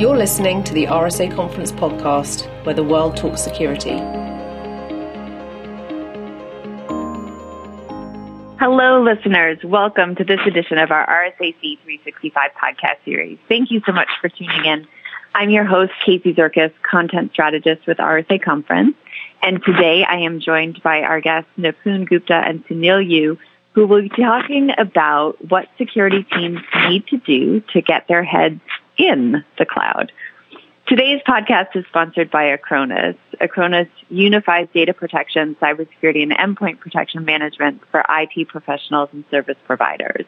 You're listening to the RSA Conference podcast, where the world talks security. Hello, listeners. Welcome to this edition of our RSAC 365 podcast series. Thank you so much for tuning in. I'm your host, Casey Zerkis, content strategist with RSA Conference. And today I am joined by our guests, Nipun Gupta and Sounil Yu, who will be talking about what security teams need to do to get their heads in the cloud. Today's podcast is sponsored by Acronis. Acronis unifies data protection, cybersecurity, and endpoint protection management for IT professionals and service providers,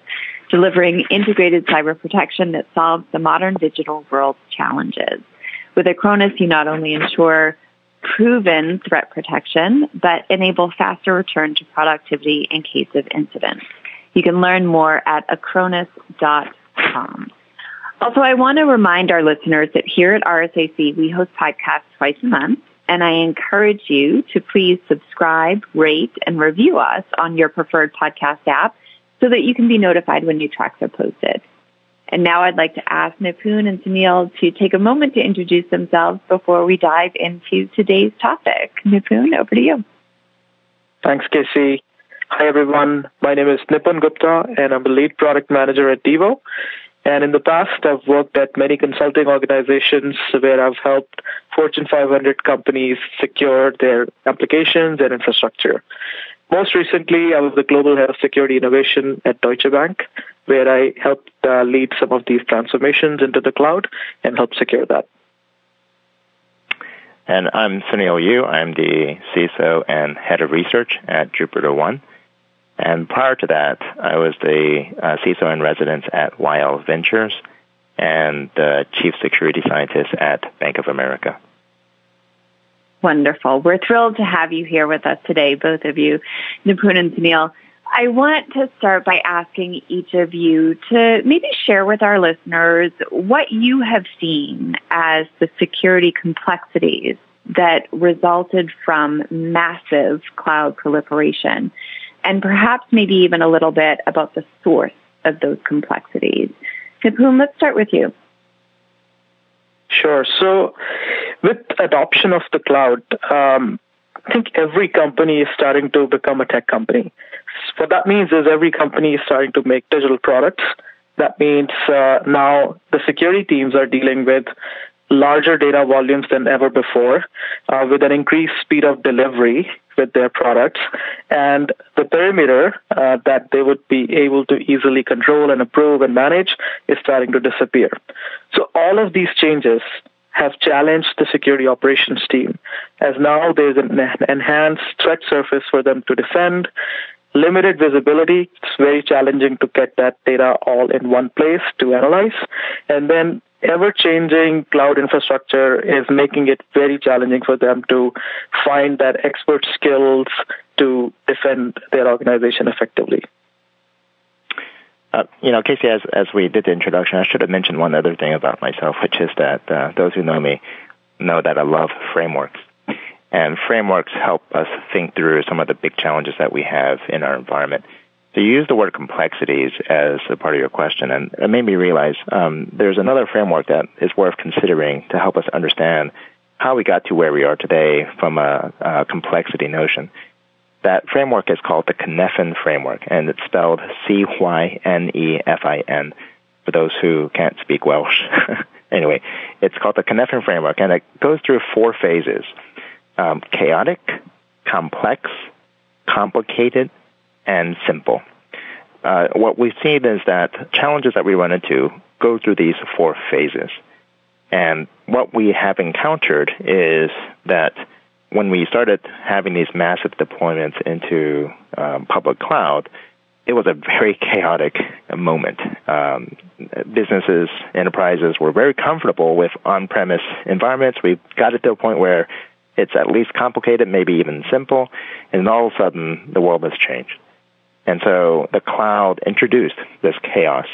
delivering integrated cyber protection that solves the modern digital world's challenges. With Acronis, you not only ensure proven threat protection, but enable faster return to productivity in case of incidents. You can learn more at acronis.com. Also, I want to remind our listeners that here at RSAC, we host podcasts twice a month, and I encourage you to please subscribe, rate, and review us on your preferred podcast app so that you can be notified when new tracks are posted. And now I'd like to ask Nipun and Sounil to take a moment to introduce themselves before we dive into today's topic. Nipun, over to you. Thanks, Casey. Hi, everyone. My name is Nipun Gupta, and I'm the lead product manager at Devo. And in the past, I've worked at many consulting organizations where I've helped Fortune 500 companies secure their applications and infrastructure. Most recently, I was the global head of security innovation at Deutsche Bank, where I helped uh, lead some of these transformations into the cloud and help secure that. And I'm Sounil Yu. I'm the CISO and head of research at JupiterOne. And prior to that, I was the uh, CISO in residence at YL Ventures and the chief security scientist at Bank of America. Wonderful. We're thrilled to have you here with us today, both of you, Nipun and Sounil. I want to start by asking each of you to maybe share with our listeners what you have seen as the security complexities that resulted from massive cloud proliferation and perhaps maybe even a little bit about the source of those complexities. Nipun, let's start with you. Sure. So, with adoption of the cloud, um, I think every company is starting to become a tech company. What that means is every company is starting to make digital products. That means uh, now the security teams are dealing with larger data volumes than ever before, uh, with an increased speed of delivery with their products, and the perimeter uh, that they would be able to easily control and approve and manage is starting to disappear. So all of these changes have challenged the security operations team, as now there's an enhanced threat surface for them to defend, limited visibility. It's very challenging to get that data all in one place to analyze. And then ever changing cloud infrastructure is making it very challenging for them to find that expert skills to defend their organization effectively. Uh, you know, Casey, as, as we did the introduction, I should have mentioned one other thing about myself, which is that uh, those who know me know that I love frameworks. And frameworks help us think through some of the big challenges that we have in our environment. So you use the word complexities as a part of your question, and it made me realize um, there's another framework that is worth considering to help us understand how we got to where we are today from a, a complexity notion. That framework is called the Cynefin framework, and it's spelled C-Y-N-E-F-I-N for those who can't speak Welsh. anyway, it's called the Cynefin framework, and it goes through four phases. Um, chaotic, complex, complicated, and simple. Uh, what we've seen is that challenges that we run into go through these four phases. And what we have encountered is that when we started having these massive deployments into um, public cloud, it was a very chaotic moment. Um, businesses, enterprises were very comfortable with on-premise environments. We got it to a point where it's at least complicated, maybe even simple, and all of a sudden the world has changed. And so the cloud introduced this chaos.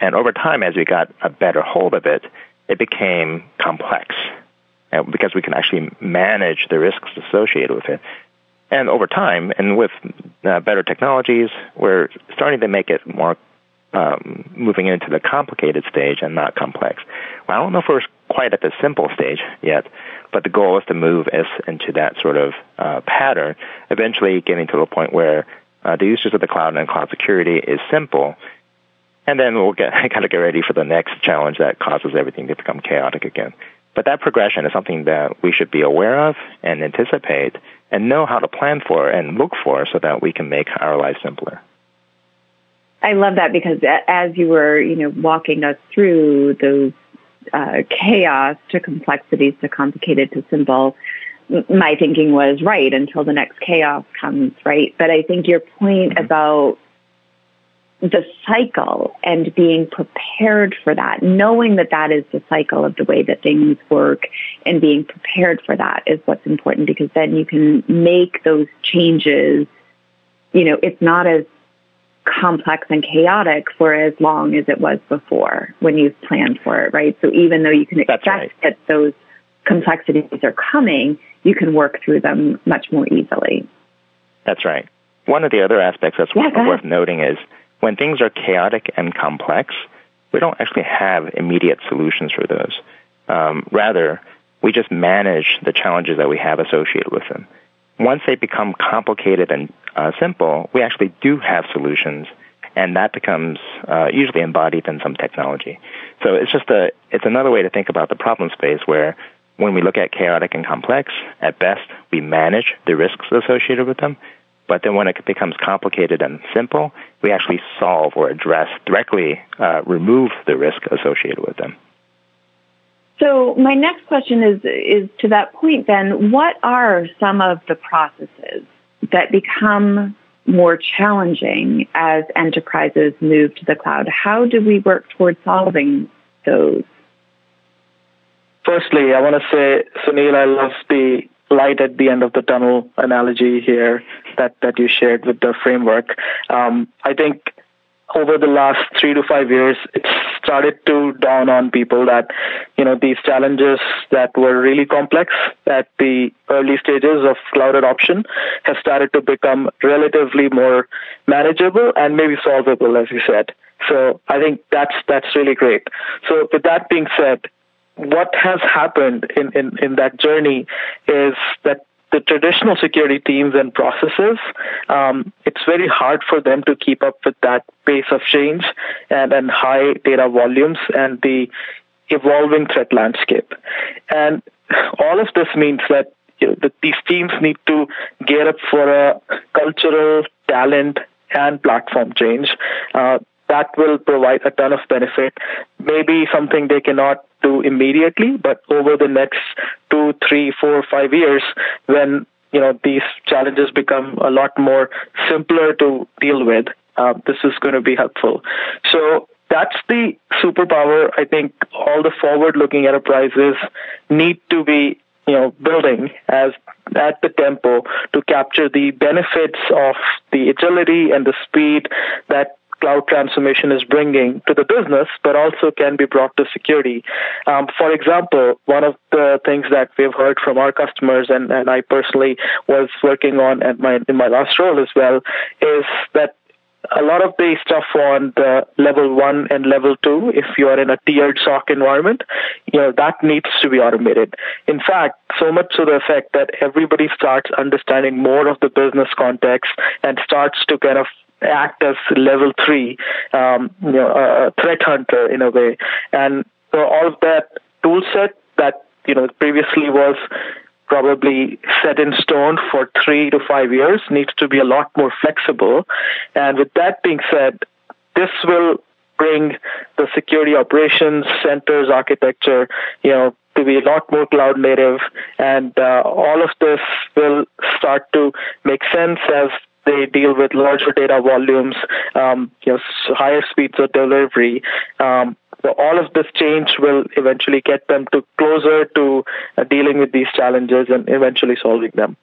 And over time, as we got a better hold of it, it became complex because we can actually manage the risks associated with it. And over time, and with uh, better technologies, we're starting to make it more um, moving into the complicated stage and not complex. Well, I don't know if we're quite at the simple stage yet, but the goal is to move us into that sort of uh, pattern, eventually getting to the point where uh, the usage of the cloud and cloud security is simple, and then we'll get kind of get ready for the next challenge that causes everything to become chaotic again. But that progression is something that we should be aware of and anticipate and know how to plan for and look for so that we can make our lives simpler. I love that because as you were, you know, walking us through those uh, chaos to complexities to complicated to simple, my thinking was right until the next chaos comes, right? But I think your point mm-hmm. about the cycle and being prepared for that, knowing that that is the cycle of the way that things work and being prepared for that is what's important because then you can make those changes. You know, it's not as complex and chaotic for as long as it was before when you've planned for it, right? So even though you can expect right. that those complexities are coming, you can work through them much more easily. That's right. One of the other aspects that's yeah, worth noting is when things are chaotic and complex, we don't actually have immediate solutions for those. Um, rather, we just manage the challenges that we have associated with them. Once they become complicated and uh, simple, we actually do have solutions, and that becomes uh, usually embodied in some technology. So it's just a it's another way to think about the problem space where when we look at chaotic and complex, at best we manage the risks associated with them, but then when it becomes complicated and simple, we actually solve or address directly, uh, remove the risk associated with them. So my next question is is to that point. Then, what are some of the processes that become more challenging as enterprises move to the cloud? How do we work towards solving those? Firstly, I want to say, Sounil, I love the light at the end of the tunnel analogy here that, that you shared with the framework. Um, I think over the last three to five years, it's started to dawn on people that, you know, these challenges that were really complex at the early stages of cloud adoption have started to become relatively more manageable and maybe solvable, as you said. So I think that's that's really great. So with that being said, what has happened in, in, in that journey is that the traditional security teams and processes, um, it's very hard for them to keep up with that pace of change and, and high data volumes and the evolving threat landscape. And all of this means that you know, these teams need to gear up for a cultural, talent, and platform change. Uh, that will provide a ton of benefit. Maybe something they cannot do immediately, but over the next two, three, four, five years, when you know these challenges become a lot more simpler to deal with, uh, this is going to be helpful. So that's the superpower. I think all the forward-looking enterprises need to be you know building as at the tempo to capture the benefits of the agility and the speed that cloud transformation is bringing to the business, but also can be brought to security. Um, for example, one of the things that we've heard from our customers, and, and I personally was working on at my in my last role as well, is that a lot of the stuff on the level one and level two, if you are in a tiered SOC environment, you know, that needs to be automated. In fact, so much to the effect that everybody starts understanding more of the business context and starts to kind of act as level three, um, you know, threat hunter in a way. And so all of that tool set that, you know, previously was probably set in stone for three to five years needs to be a lot more flexible. And with that being said, this will bring the security operations centers architecture, you know, to be a lot more cloud native, and uh, all of this will start to make sense as they deal with larger data volumes, um, you know, higher speeds of delivery. Um, so all of this change will eventually get them to closer to uh, dealing with these challenges and eventually solving them.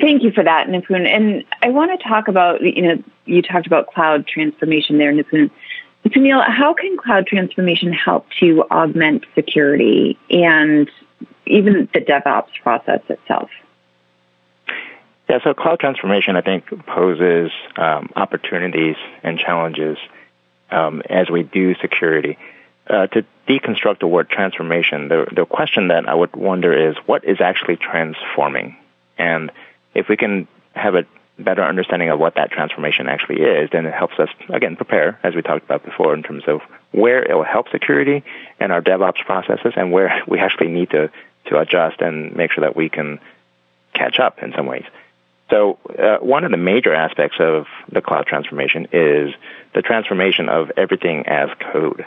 Thank you for that, Nipun. And I want to talk about, you know, you talked about cloud transformation there, Nipun. Sounil, how can cloud transformation help to augment security and even the DevOps process itself? Yeah, so cloud transformation, I think, poses um, opportunities and challenges um, as we do security. Uh, to deconstruct the word transformation, the, the question that I would wonder is what is actually transforming? And if we can have a better understanding of what that transformation actually is, then it helps us, again, prepare, as we talked about before, in terms of where it will help security and our DevOps processes and where we actually need to, to adjust and make sure that we can catch up in some ways. So uh, one of the major aspects of the cloud transformation is the transformation of everything as code.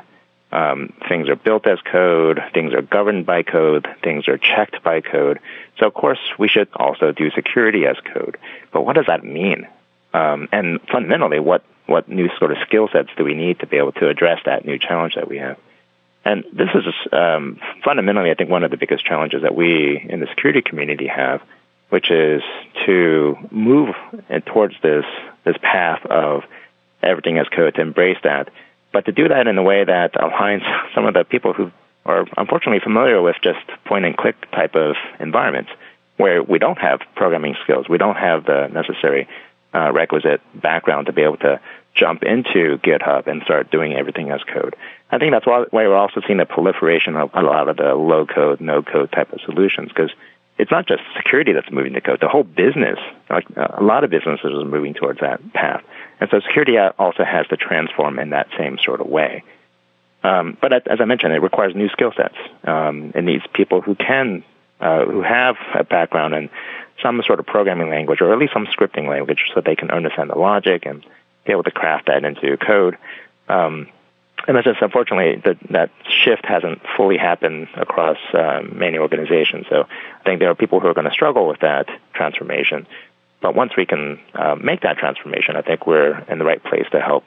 Um, things are built as code, things are governed by code, things are checked by code. So of course we should also do security as code. But what does that mean? Um, and fundamentally, what what new sort of skill sets do we need to be able to address that new challenge that we have? And this is um, fundamentally, I think, one of the biggest challenges that we in the security community have which is to move towards this this path of everything as code to embrace that, but to do that in a way that aligns some of the people who are unfortunately familiar with just point and click type of environments where we don't have programming skills, we don't have the necessary uh, requisite background to be able to jump into GitHub and start doing everything as code. I think that's why we're also seeing the proliferation of a lot of the low code, no code type of solutions because it's not just security that's moving to code. The whole business, like a lot of businesses, are moving towards that path. And so security also has to transform in that same sort of way. Um, but as I mentioned, it requires new skill sets. Um, it needs people who can, uh, who have a background in some sort of programming language or at least some scripting language so they can understand the logic and be able to craft that into code. Um, and that's just unfortunately that that shift hasn't fully happened across uh, many organizations. So I think there are people who are going to struggle with that transformation. But once we can uh, make that transformation, I think we're in the right place to help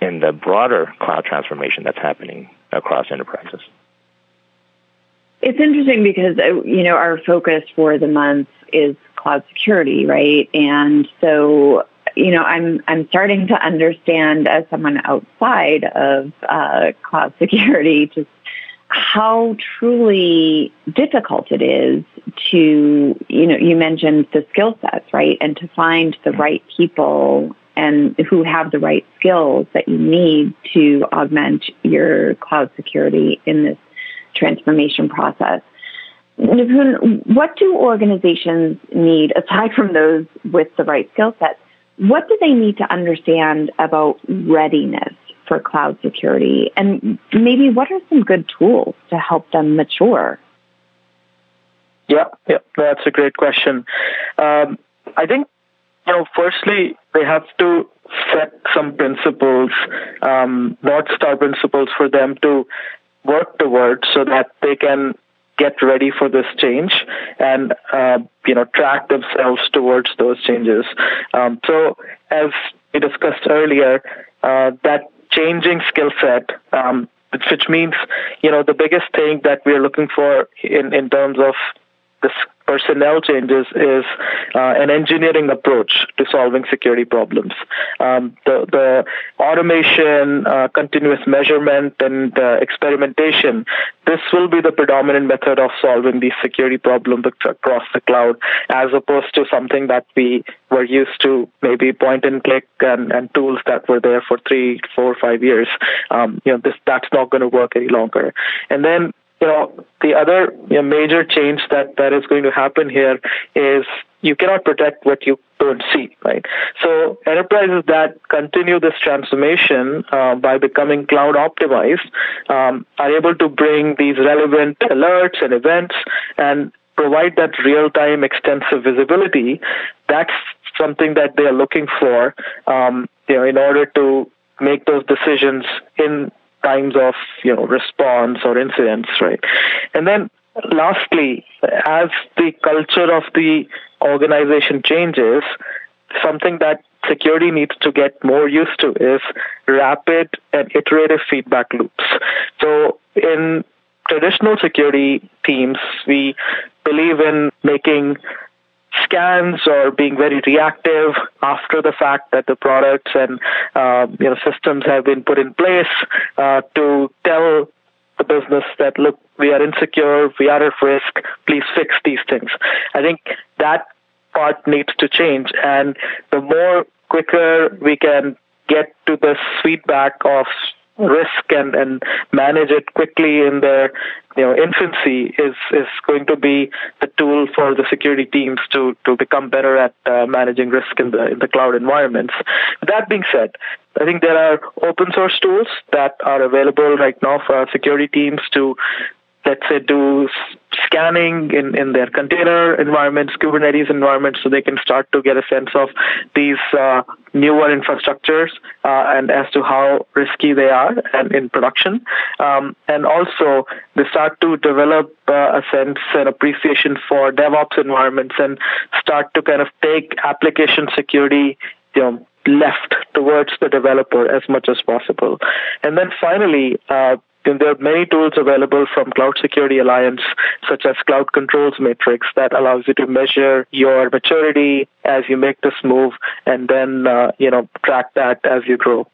in the broader cloud transformation that's happening across enterprises. It's interesting because uh, you know our focus for the month is cloud security, right? And so you know, I'm I'm starting to understand as someone outside of uh, cloud security just how truly difficult it is to, you know, you mentioned the skill sets, right, and to find the right people and who have the right skills that you need to augment your cloud security in this transformation process. What do organizations need aside from those with the right skill sets? What do they need to understand about readiness for cloud security? And maybe what are some good tools to help them mature? Yeah, yeah, that's a great question. Um, I think, you know, firstly, they have to set some principles, um, North Star principles for them to work towards so that they can get ready for this change and uh, you know track themselves towards those changes. Um, so as we discussed earlier, uh, that changing skill set. Um, which means, you know, the biggest thing that we're looking for in, in terms of this personnel changes is uh, an engineering approach to solving security problems. Um, the, the, automation, uh, continuous measurement, and uh, experimentation, this will be the predominant method of solving these security problems across the cloud, as opposed to something that we were used to, maybe point and click and, and tools that were there for three, four, five years. Um, you know, this that's not going to work any longer. And then you know, the other you know, major change that, that is going to happen here is you cannot protect what you don't see, right? So enterprises that continue this transformation uh, by becoming cloud optimized um, are able to bring these relevant alerts and events and provide that real-time extensive visibility. That's something that they are looking for, um, you know, in order to make those decisions in times of you know response or incidents, right? And then lastly, as the culture of the organization changes, something that security needs to get more used to is rapid and iterative feedback loops. So in traditional security teams, we believe in making scans or being very reactive after the fact that the products and uh, you know systems have been put in place uh, to tell the business that look we are insecure, we are at risk, please fix these things. I think that part needs to change. And the more quicker we can get to the feedback of risk and, and manage it quickly in their you know infancy is is going to be the tool for the security teams to to become better at uh, managing risk in the in the cloud environments. That being said, I think there are open source tools that are available right now for our security teams to let's say do scanning in, in their container environments, Kubernetes environments, so they can start to get a sense of these uh, newer infrastructures uh, and as to how risky they are and in production. Um, and also they start to develop uh, a sense and appreciation for DevOps environments and start to kind of take application security you know, left towards the developer as much as possible. And then finally, uh, there are many tools available from Cloud Security Alliance, such as Cloud Controls Matrix, that allows you to measure your maturity as you make this move, and then uh, you know track that as you grow.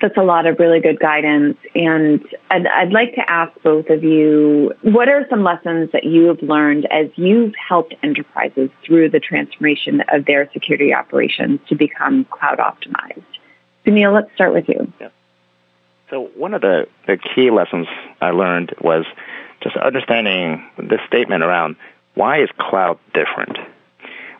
That's a lot of really good guidance. And I'd, I'd, like to ask both of you, what are some lessons that you have learned as you've helped enterprises through the transformation of their security operations to become cloud optimized? Sounil, let's start with you. Yeah. So one of the, the key lessons I learned was just understanding the statement around why is cloud different?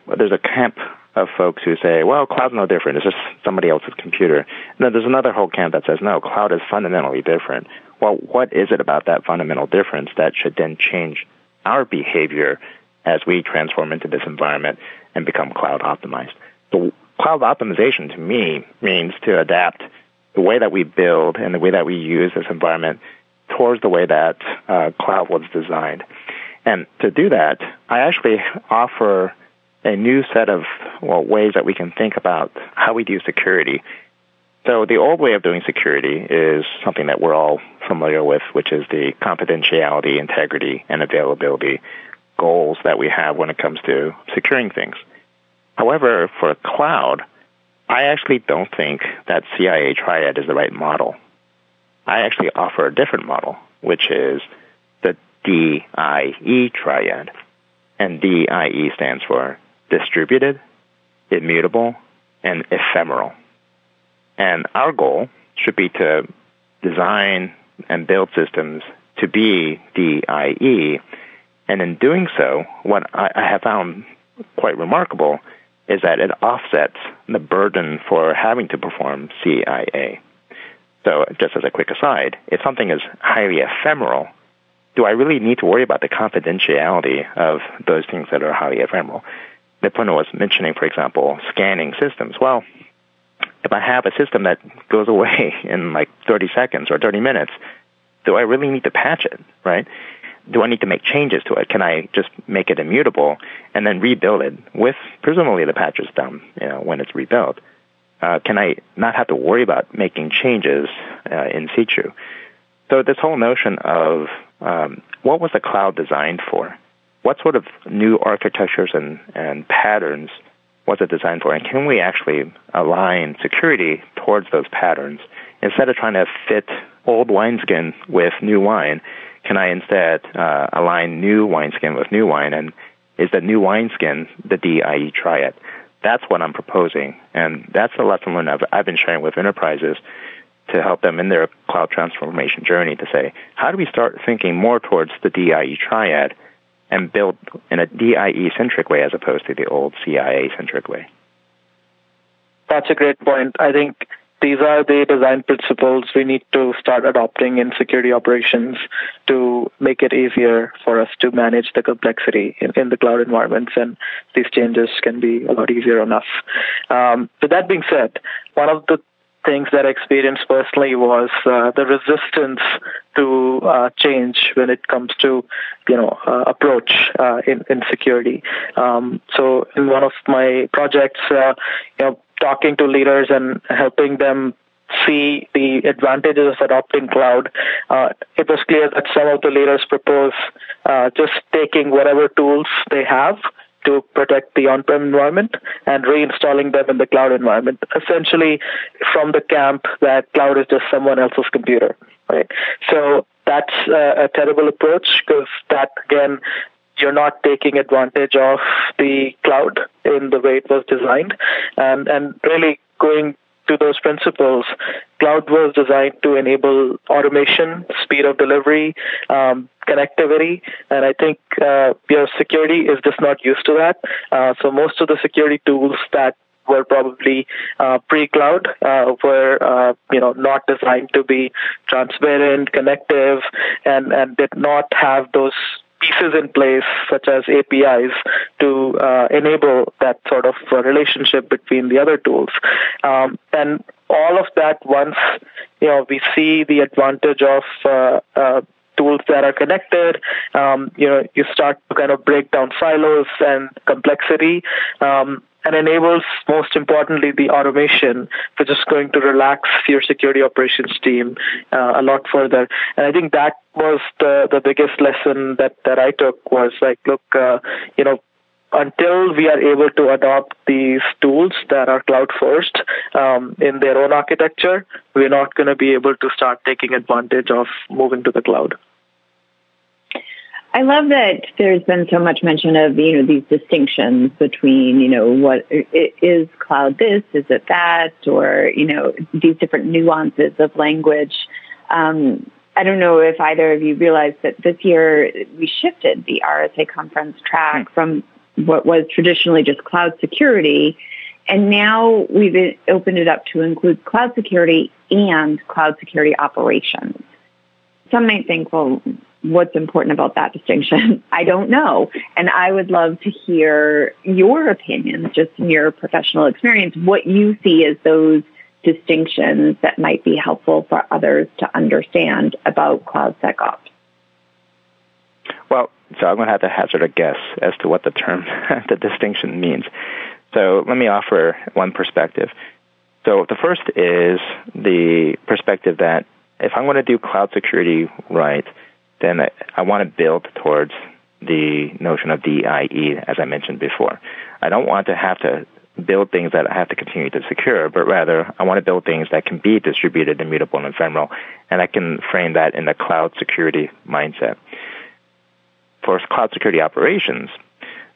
Well, there's a camp of folks who say, well, cloud's no different. It's just somebody else's computer. And then there's another whole camp that says, no, cloud is fundamentally different. Well, what is it about that fundamental difference that should then change our behavior as we transform into this environment and become cloud optimized? So cloud optimization to me means to adapt the way that we build and the way that we use this environment towards the way that uh, cloud was designed. And to do that, I actually offer a new set of well, ways that we can think about how we do security. So the old way of doing security is something that we're all familiar with, which is the confidentiality, integrity, and availability goals that we have when it comes to securing things. However, for cloud, I actually don't think that CIA triad is the right model. I actually offer a different model, which is the DIE triad. And DIE stands for distributed, immutable, and ephemeral. And our goal should be to design and build systems to be DIE. And in doing so, what I have found quite remarkable is that it offsets the burden for having to perform CIA. So, just as a quick aside, if something is highly ephemeral, do I really need to worry about the confidentiality of those things that are highly ephemeral? Nipuna was mentioning, for example, scanning systems. Well, if I have a system that goes away in like 30 seconds or 30 minutes, do I really need to patch it, right? Do I need to make changes to it? Can I just make it immutable and then rebuild it with presumably the patches done you know, when it's rebuilt? Uh, can I not have to worry about making changes uh, in situ? So this whole notion of um, what was the cloud designed for? What sort of new architectures and, and patterns was it designed for? And can we actually align security towards those patterns instead of trying to fit old wineskin with new wine? Can I instead uh, align new wineskin with new wine? And is the new wineskin the DIE triad? That's what I'm proposing. And that's the lesson learned I've, I've been sharing with enterprises to help them in their cloud transformation journey to say, how do we start thinking more towards the DIE triad and build in a DIE centric way as opposed to the old CIA centric way? That's a great point. I think these are the design principles we need to start adopting in security operations to make it easier for us to manage the complexity in, in the cloud environments, and these changes can be a lot easier on us. Um, with that being said, one of the things that I experienced personally was uh, the resistance to uh, change when it comes to you know uh, approach uh, in in security. Um, so in one of my projects, uh, you know talking to leaders and helping them see the advantages of adopting cloud, uh, it was clear that some of the leaders propose uh, just taking whatever tools they have to protect the on-prem environment and reinstalling them in the cloud environment. Essentially, from the camp that cloud is just someone else's computer, right? So that's a terrible approach because that again you're not taking advantage of the cloud in the way it was designed, and and really going to those principles, cloud was designed to enable automation, speed of delivery, um, connectivity, and I think uh, your security is just not used to that. Uh, so most of the security tools that were probably uh, pre-cloud, uh, were uh, you know not designed to be transparent, connective, and and did not have those pieces in place, such as APIs, to uh, enable that sort of uh, relationship between the other tools. Um, and all of that, once you know, we see the advantage of uh, uh, tools that are connected. Um, you know, you start to kind of break down silos and complexity. Um, and enables, most importantly, the automation, which is going to relax your security operations team uh, a lot further. And I think that was the, the biggest lesson that, that I took was like, look, uh, you know, until we are able to adopt these tools that are cloud first um, in their own architecture, we're not going to be able to start taking advantage of moving to the cloud. I love that there's been so much mention of, you know, these distinctions between, you know, what is cloud this, is it that, or, you know, these different nuances of language. Um, I don't know if either of you realized that this year we shifted the RSA conference track hmm. from what was traditionally just cloud security, and now we've opened it up to include cloud security and cloud security operations. Some might think, well, what's important about that distinction? I don't know. And I would love to hear your opinions, just in your professional experience, what you see as those distinctions that might be helpful for others to understand about cloud SecOps. Well, so I'm going to have to hazard a guess as to what the term, the distinction means. So let me offer one perspective. So the first is the perspective that if I'm going to do cloud security right, then I, I want to build towards the notion of DIE, as I mentioned before. I don't want to have to build things that I have to continue to secure, but rather I want to build things that can be distributed, immutable, and ephemeral, and I can frame that in the cloud security mindset. For cloud security operations,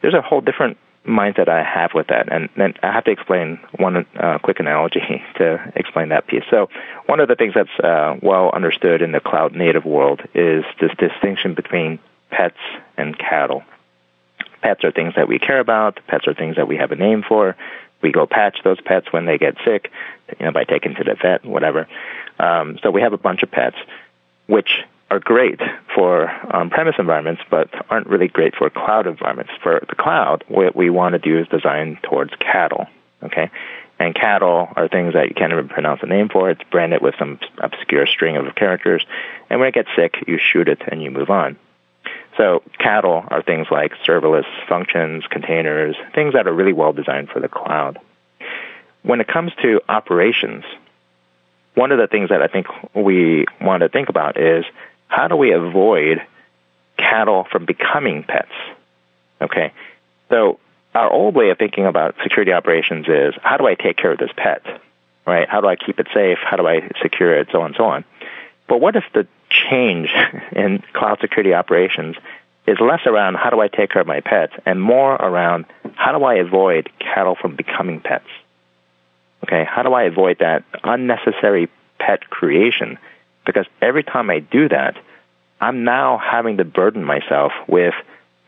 there's a whole different mindset I have with that. And then I have to explain one uh, quick analogy to explain that piece. So one of the things that's uh, well understood in the cloud native world is this distinction between pets and cattle. Pets are things that we care about. Pets are things that we have a name for. We go patch those pets when they get sick, you know, by taking to the vet, whatever. Um, so we have a bunch of pets, which are great for um, on-premise environments, but aren't really great for cloud environments. For the cloud, what we want to do is design towards cattle. Okay, and cattle are things that you can't even pronounce the name for. It's branded with some obscure string of characters, and when it gets sick, you shoot it and you move on. So cattle are things like serverless functions, containers, things that are really well designed for the cloud. When it comes to operations, one of the things that I think we want to think about is how do we avoid cattle from becoming pets? Okay. So our old way of thinking about security operations is how do I take care of this pet? Right? How do I keep it safe? How do I secure it? So on and so on. But what if the change in cloud security operations is less around how do I take care of my pets and more around how do I avoid cattle from becoming pets? Okay, how do I avoid that unnecessary pet creation because every time I do that, I'm now having to burden myself with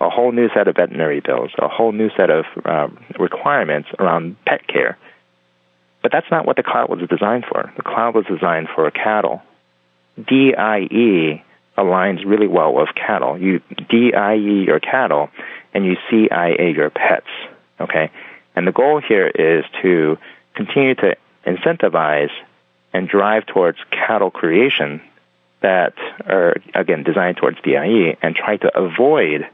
a whole new set of veterinary bills, a whole new set of um, requirements around pet care. But that's not what the cloud was designed for. The cloud was designed for cattle. DIE aligns really well with cattle. You DIE your cattle and you CIA your pets. Okay? And the goal here is to continue to incentivize and drive towards cattle creation that are, again, designed towards DIE and try to avoid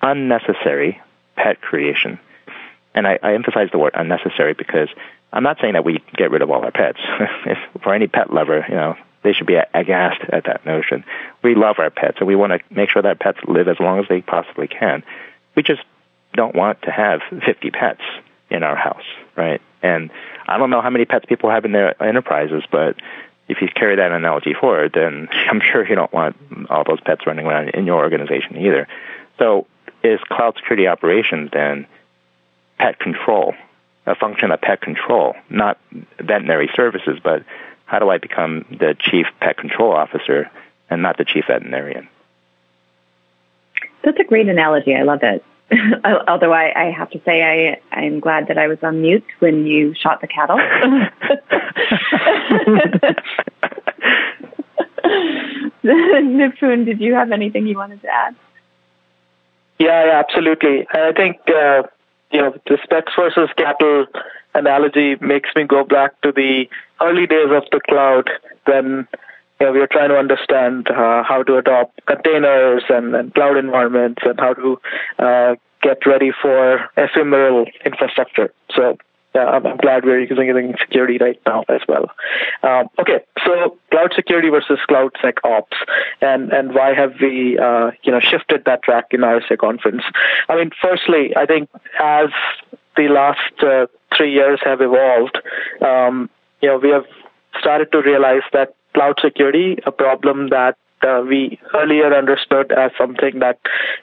unnecessary pet creation. And I, I emphasize the word unnecessary because I'm not saying that we get rid of all our pets. if, for any pet lover, you know, they should be aghast at that notion. We love our pets and we want to make sure that pets live as long as they possibly can. We just don't want to have 50 pets in our house, right? And I don't know how many pets people have in their enterprises, but if you carry that analogy forward, then I'm sure you don't want all those pets running around in your organization either. So is cloud security operations then pet control, a function of pet control, not veterinary services, but how do I become the chief pet control officer and not the chief veterinarian? That's a great analogy. I love it. Although I, I, have to say I, I'm glad that I was on mute when you shot the cattle. Nipun, did you have anything you wanted to add? Yeah, yeah absolutely. I think uh, you know the pets versus cattle analogy makes me go back to the early days of the cloud when know, we are trying to understand uh, how to adopt containers and, and, cloud environments and how to uh, get ready for ephemeral infrastructure. So yeah, I'm, glad we're using it in security right now as well. Um, okay, so cloud security versus cloud sec ops, and and why have we uh, you know shifted that track in RSA conference? I mean, firstly, I think as the last uh, three years have evolved, um, you know, we have started to realize that cloud security, a problem that uh, we earlier understood as something that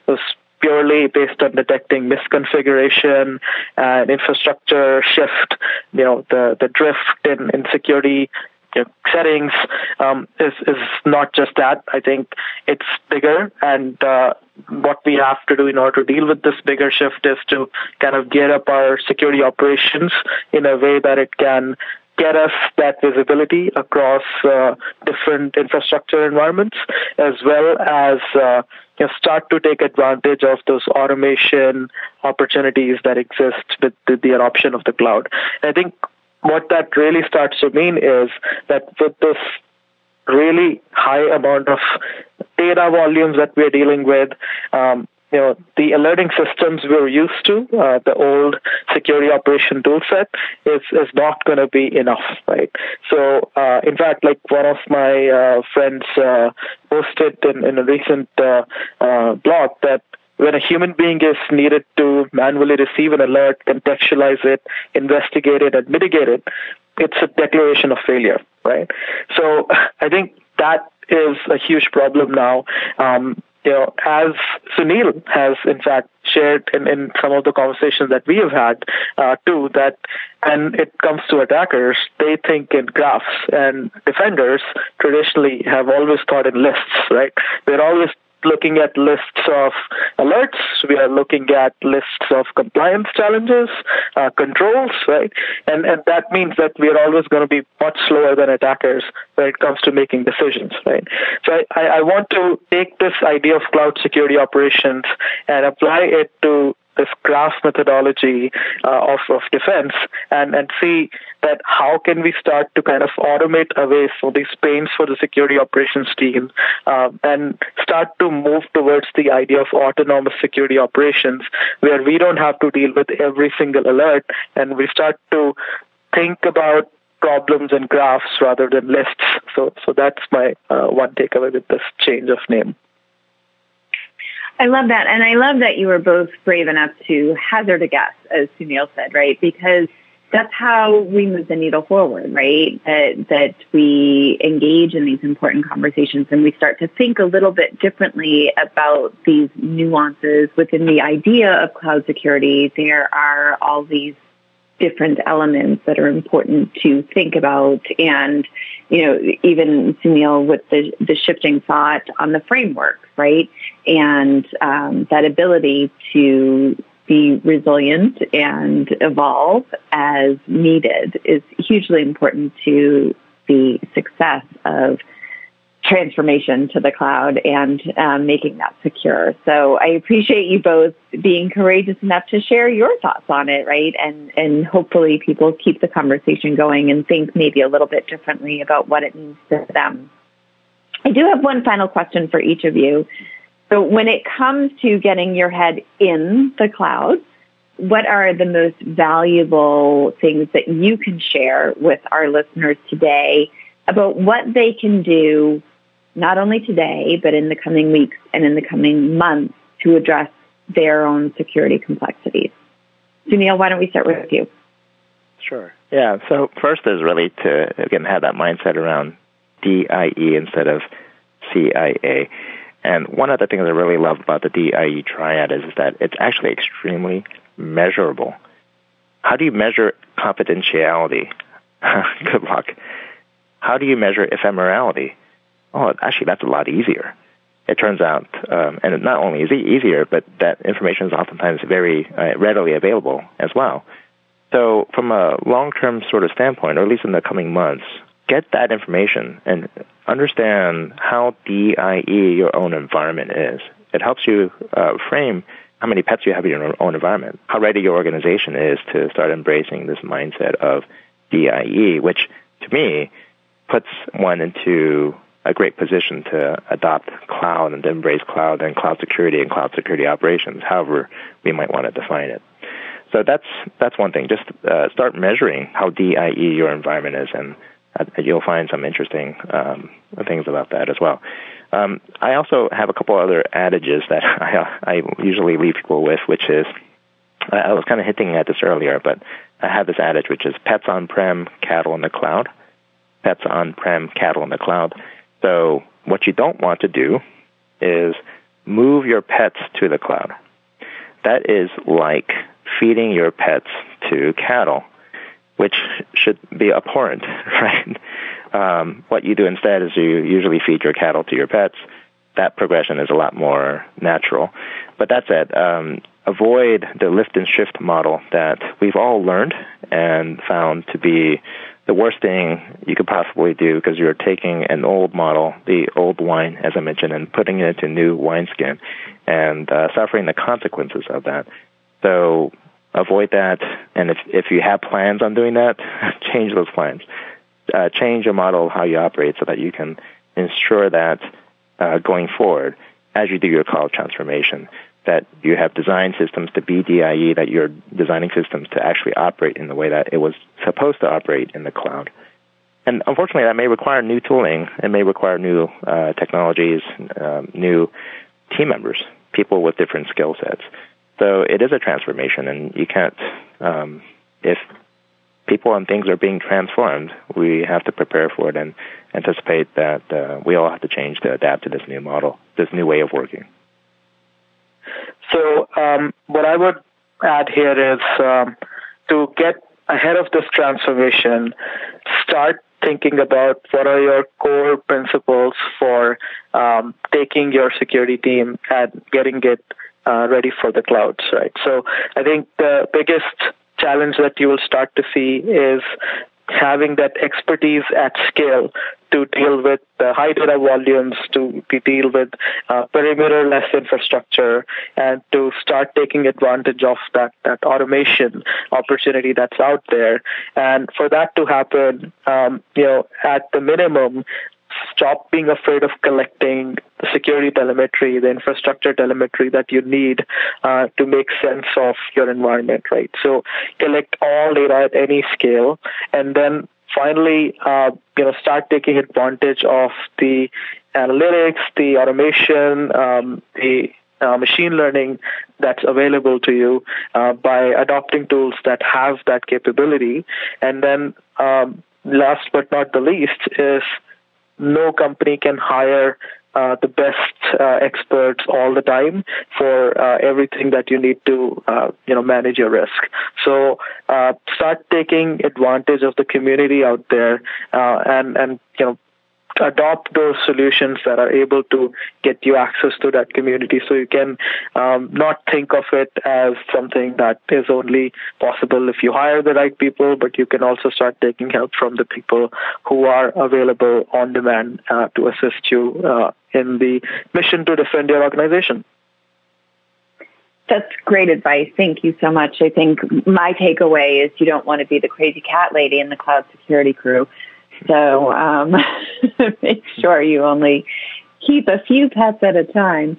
was purely based on detecting misconfiguration and infrastructure shift, you know, the, the drift in, in security you know, settings um, is is not just that. I think it's bigger, and uh, what we have to do in order to deal with this bigger shift is to kind of gear up our security operations in a way that it can get us that visibility across uh, different infrastructure environments, as well as uh, you know, start to take advantage of those automation opportunities that exist with the, the adoption of the cloud. And I think what that really starts to mean is that with this really high amount of data volumes that we're dealing with, um, you know, the alerting systems we're used to, uh, the old security operation toolset, is is not going to be enough, right? So, uh, in fact, like one of my uh, friends uh, posted in, in a recent uh, uh, blog that when a human being is needed to manually receive an alert, contextualize it, investigate it, and mitigate it, it's a declaration of failure, right? So I think that is a huge problem now. Um, you know, as Sounil has in fact shared in, in some of the conversations that we have had uh, too, that when it comes to attackers, they think in graphs, and defenders traditionally have always thought in lists, right? They're always looking at lists of alerts. We are looking at lists of compliance challenges, uh, controls, right? And and that means that we are always going to be much slower than attackers when it comes to making decisions, right? So I, I want to take this idea of cloud security operations and apply it to this graph methodology uh, of, of defense and, and see that how can we start to kind of automate away some of these pains for the security operations team uh, and start to move towards the idea of autonomous security operations where we don't have to deal with every single alert and we start to think about problems and graphs rather than lists. So, so that's my uh, one takeaway with this change of name. I love that. And I love that you were both brave enough to hazard a guess, as Sounil said, right? Because that's how we move the needle forward, right? That, that we engage in these important conversations and we start to think a little bit differently about these nuances within the idea of cloud security. There are all these different elements that are important to think about and you know even Sounil with the the shifting thought on the framework right and um, that ability to be resilient and evolve as needed is hugely important to the success of transformation to the cloud and um, making that secure. So I appreciate you both being courageous enough to share your thoughts on it, right? And and hopefully people keep the conversation going and think maybe a little bit differently about what it means to them. I do have one final question for each of you. So when it comes to getting your head in the cloud, what are the most valuable things that you can share with our listeners today about what they can do not only today, but in the coming weeks and in the coming months to address their own security complexities. Sounil, why don't we start with you? Sure. Yeah. So first is really to again have that mindset around DIE instead of CIA. And one of the things I really love about the DIE triad is that it's actually extremely measurable. How do you measure confidentiality? Good luck. How do you measure ephemerality? Oh, actually, that's a lot easier. It turns out, um, and not only is it easier, but that information is oftentimes very uh, readily available as well. So, from a long-term sort of standpoint, or at least in the coming months, get that information and understand how DIE your own environment is. It helps you uh, frame how many pets you have in your own environment, how ready your organization is to start embracing this mindset of DIE, which to me puts one into a great position to adopt cloud and embrace cloud and cloud security and cloud security operations, however we might want to define it. So that's that's one thing. Just uh, start measuring how DIE your environment is, and you'll find some interesting um, things about that as well. Um, I also have a couple other adages that I, I usually leave people with, which is I was kind of hinting at this earlier, but I have this adage which is pets on prem, cattle in the cloud. Pets on prem, cattle in the cloud. So what you don't want to do is move your pets to the cloud. That is like feeding your pets to cattle, which should be abhorrent, right? Um, what you do instead is you usually feed your cattle to your pets. That progression is a lot more natural. But that said, um, avoid the lift and shift model that we've all learned and found to be the worst thing you could possibly do because you're taking an old model, the old wine, as I mentioned, and putting it into new wineskin and uh, suffering the consequences of that. So avoid that. And if, if you have plans on doing that, change those plans. Uh, change your model of how you operate so that you can ensure that uh, going forward, as you do your cloud transformation, that you have design systems to be DIE, that you're designing systems to actually operate in the way that it was supposed to operate in the cloud. And unfortunately, that may require new tooling. It may require new uh, technologies, um, new team members, people with different skill sets. So it is a transformation, and you can't, um, if people and things are being transformed, we have to prepare for it and anticipate that uh, we all have to change to adapt to this new model, this new way of working. So um, what I would add here is um, to get ahead of this transformation, start thinking about what are your core principles for um, taking your security team and getting it uh, ready for the clouds, right? So I think the biggest challenge that you will start to see is having that expertise at scale to deal with the high data volumes, to, to deal with uh, perimeter-less infrastructure, and to start taking advantage of that, that automation opportunity that's out there. And for that to happen, um, you know, at the minimum, stop being afraid of collecting the security telemetry, the infrastructure telemetry that you need uh, to make sense of your environment, right? So collect all data at any scale, and then finally, uh, you know, start taking advantage of the analytics, the automation, um, the uh, machine learning that's available to you uh, by adopting tools that have that capability. And then, um, last but not the least, is no company can hire uh, the best uh, experts all the time for uh, everything that you need to uh, you know manage your risk. So uh, start taking advantage of the community out there uh, and and you know adopt those solutions that are able to get you access to that community so you can um, not think of it as something that is only possible if you hire the right people, but you can also start taking help from the people who are available on demand uh, to assist you uh, in the mission to defend your organization. That's great advice. Thank you so much. I think my takeaway is you don't want to be the crazy cat lady in the cloud security crew. So um, make sure you only keep a few pets at a time.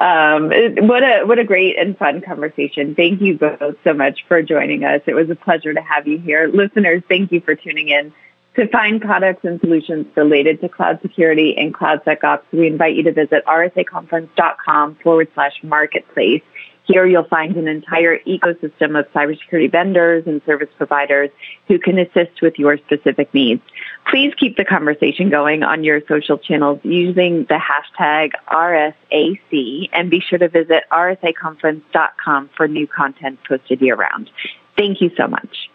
Um, what a what a great and fun conversation. Thank you both so much for joining us. It was a pleasure to have you here. Listeners, thank you for tuning in. To find products and solutions related to cloud security and cloud SecOps, we invite you to visit rsaconference.com forward slash marketplace. Here you'll find an entire ecosystem of cybersecurity vendors and service providers who can assist with your specific needs. Please keep the conversation going on your social channels using the hashtag RSAC and be sure to visit rsaconference.com for new content posted year round. Thank you so much.